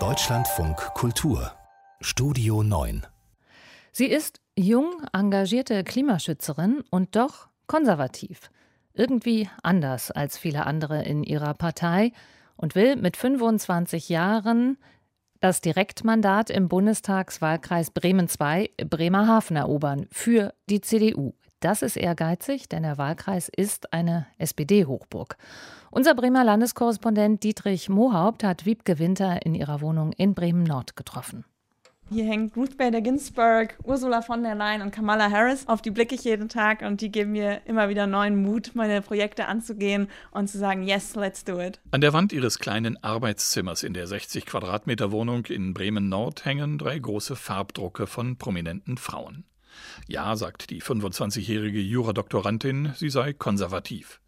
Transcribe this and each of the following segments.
Deutschlandfunk Kultur Studio 9 Sie ist jung, engagierte Klimaschützerin und doch konservativ. Irgendwie anders als viele andere in ihrer Partei und will mit 25 Jahren das Direktmandat im Bundestagswahlkreis Bremen II Bremerhaven erobern für die CDU. Das ist ehrgeizig, denn der Wahlkreis ist eine SPD-Hochburg. Unser Bremer Landeskorrespondent Dietrich Mohaupt hat Wiebke Winter in ihrer Wohnung in Bremen-Nord getroffen. Hier hängt Ruth Bader Ginsburg, Ursula von der Leyen und Kamala Harris. Auf die blicke ich jeden Tag und die geben mir immer wieder neuen Mut, meine Projekte anzugehen und zu sagen, yes, let's do it. An der Wand ihres kleinen Arbeitszimmers in der 60 Quadratmeter Wohnung in Bremen Nord hängen drei große Farbdrucke von prominenten Frauen. Ja, sagt die 25-jährige Juradoktorandin, sie sei konservativ.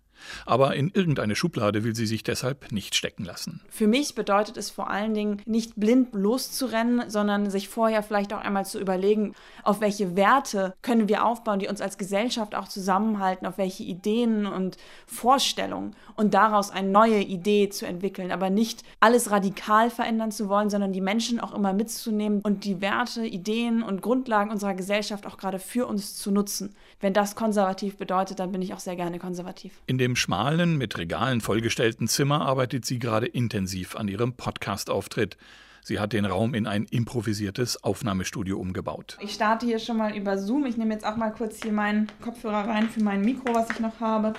Aber in irgendeine Schublade will sie sich deshalb nicht stecken lassen. Für mich bedeutet es vor allen Dingen, nicht blind loszurennen, sondern sich vorher vielleicht auch einmal zu überlegen, auf welche Werte können wir aufbauen, die uns als Gesellschaft auch zusammenhalten, auf welche Ideen und Vorstellungen und daraus eine neue Idee zu entwickeln, aber nicht alles radikal verändern zu wollen, sondern die Menschen auch immer mitzunehmen und die Werte, Ideen und Grundlagen unserer Gesellschaft auch gerade für uns zu nutzen. Wenn das konservativ bedeutet, dann bin ich auch sehr gerne konservativ. In dem schmalen, mit Regalen vollgestellten Zimmer arbeitet sie gerade intensiv an ihrem Podcast-Auftritt. Sie hat den Raum in ein improvisiertes Aufnahmestudio umgebaut. Ich starte hier schon mal über Zoom. Ich nehme jetzt auch mal kurz hier meinen Kopfhörer rein für mein Mikro, was ich noch habe.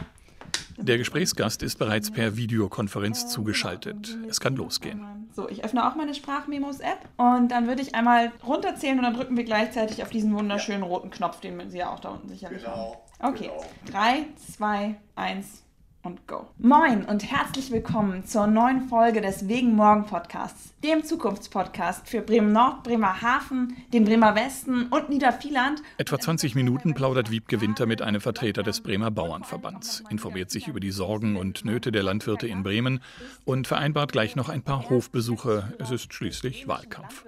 Der Gesprächsgast ist bereits per Videokonferenz zugeschaltet. Es kann losgehen. So, ich öffne auch meine Sprachmemos-App und dann würde ich einmal runterzählen und dann drücken wir gleichzeitig auf diesen wunderschönen roten Knopf, den Sie ja auch da unten sicherlich genau. haben. Okay, 3, 2, 1 und go. Moin und herzlich willkommen zur neuen Folge des Wegen Morgen Podcasts, dem Zukunftspodcast für Bremen Nord, Bremerhaven, den Bremer Westen und Niedervieland. Etwa 20 Minuten plaudert Wiebke Winter mit einem Vertreter des Bremer Bauernverbands, informiert sich über die Sorgen und Nöte der Landwirte in Bremen und vereinbart gleich noch ein paar Hofbesuche. Es ist schließlich Wahlkampf.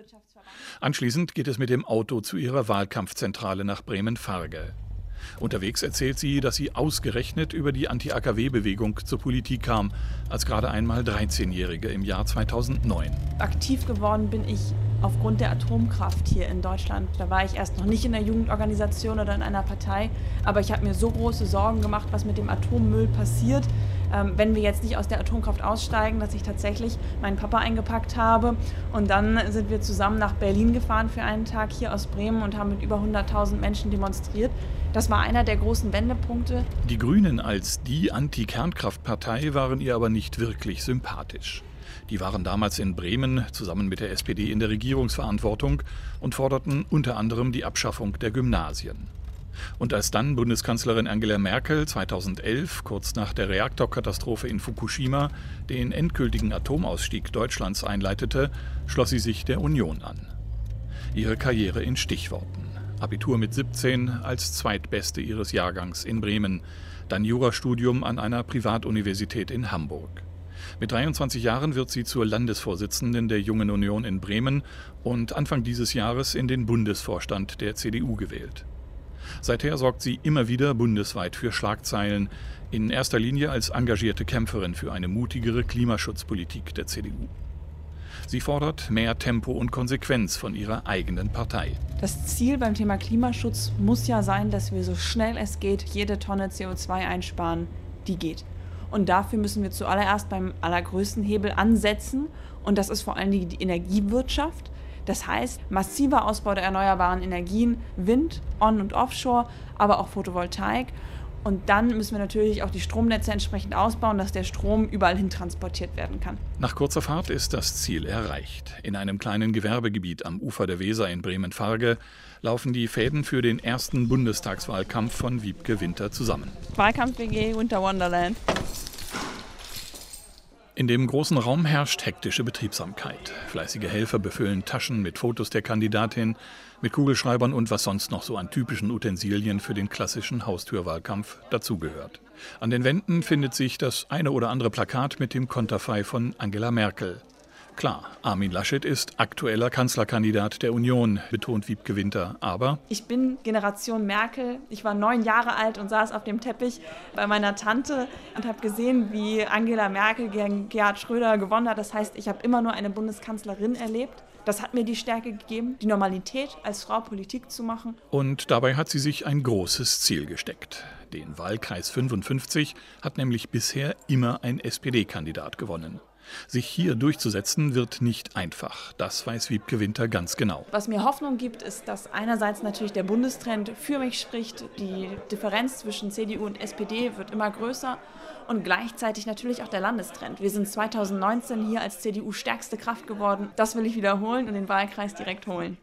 Anschließend geht es mit dem Auto zu ihrer Wahlkampfzentrale nach Bremen-Farge. Unterwegs erzählt sie, dass sie ausgerechnet über die Anti-AKW-Bewegung zur Politik kam, als gerade einmal 13-Jährige im Jahr 2009. Aktiv geworden bin ich aufgrund der Atomkraft hier in Deutschland. Da war ich erst noch nicht in der Jugendorganisation oder in einer Partei, aber ich habe mir so große Sorgen gemacht, was mit dem Atommüll passiert, ähm, wenn wir jetzt nicht aus der Atomkraft aussteigen, dass ich tatsächlich meinen Papa eingepackt habe. Und dann sind wir zusammen nach Berlin gefahren für einen Tag hier aus Bremen und haben mit über 100.000 Menschen demonstriert. Das war einer der großen Wendepunkte. Die Grünen als die Anti-Kernkraftpartei waren ihr aber nicht wirklich sympathisch. Die waren damals in Bremen zusammen mit der SPD in der Regierungsverantwortung und forderten unter anderem die Abschaffung der Gymnasien. Und als dann Bundeskanzlerin Angela Merkel 2011, kurz nach der Reaktorkatastrophe in Fukushima, den endgültigen Atomausstieg Deutschlands einleitete, schloss sie sich der Union an. Ihre Karriere in Stichworten. Abitur mit 17 als zweitbeste ihres Jahrgangs in Bremen, dann Jurastudium an einer Privatuniversität in Hamburg. Mit 23 Jahren wird sie zur Landesvorsitzenden der Jungen Union in Bremen und Anfang dieses Jahres in den Bundesvorstand der CDU gewählt. Seither sorgt sie immer wieder bundesweit für Schlagzeilen, in erster Linie als engagierte Kämpferin für eine mutigere Klimaschutzpolitik der CDU. Sie fordert mehr Tempo und Konsequenz von ihrer eigenen Partei. Das Ziel beim Thema Klimaschutz muss ja sein, dass wir so schnell es geht jede Tonne CO2 einsparen, die geht. Und dafür müssen wir zuallererst beim allergrößten Hebel ansetzen. Und das ist vor Dingen die Energiewirtschaft. Das heißt, massiver Ausbau der erneuerbaren Energien, Wind, On- und Offshore, aber auch Photovoltaik. Und dann müssen wir natürlich auch die Stromnetze entsprechend ausbauen, dass der Strom überall hin transportiert werden kann. Nach kurzer Fahrt ist das Ziel erreicht. In einem kleinen Gewerbegebiet am Ufer der Weser in Bremen-Farge laufen die Fäden für den ersten Bundestagswahlkampf von Wiebke Winter zusammen. Wahlkampf WG Winter Wonderland. In dem großen Raum herrscht hektische Betriebsamkeit. Fleißige Helfer befüllen Taschen mit Fotos der Kandidatin, mit Kugelschreibern und was sonst noch so an typischen Utensilien für den klassischen Haustürwahlkampf dazugehört. An den Wänden findet sich das eine oder andere Plakat mit dem Konterfei von Angela Merkel. Klar, Armin Laschet ist aktueller Kanzlerkandidat der Union, betont Wiebke Winter. Aber ich bin Generation Merkel. Ich war neun Jahre alt und saß auf dem Teppich bei meiner Tante und habe gesehen, wie Angela Merkel gegen Gerhard Schröder gewonnen hat. Das heißt, ich habe immer nur eine Bundeskanzlerin erlebt. Das hat mir die Stärke gegeben, die Normalität als Frau Politik zu machen. Und dabei hat sie sich ein großes Ziel gesteckt. Den Wahlkreis 55 hat nämlich bisher immer ein SPD-Kandidat gewonnen. Sich hier durchzusetzen wird nicht einfach. Das weiß Wiebke Winter ganz genau. Was mir Hoffnung gibt, ist, dass einerseits natürlich der Bundestrend für mich spricht. Die Differenz zwischen CDU und SPD wird immer größer und gleichzeitig natürlich auch der Landestrend. Wir sind 2019 hier als CDU stärkste Kraft geworden. Das will ich wiederholen und den Wahlkreis direkt holen.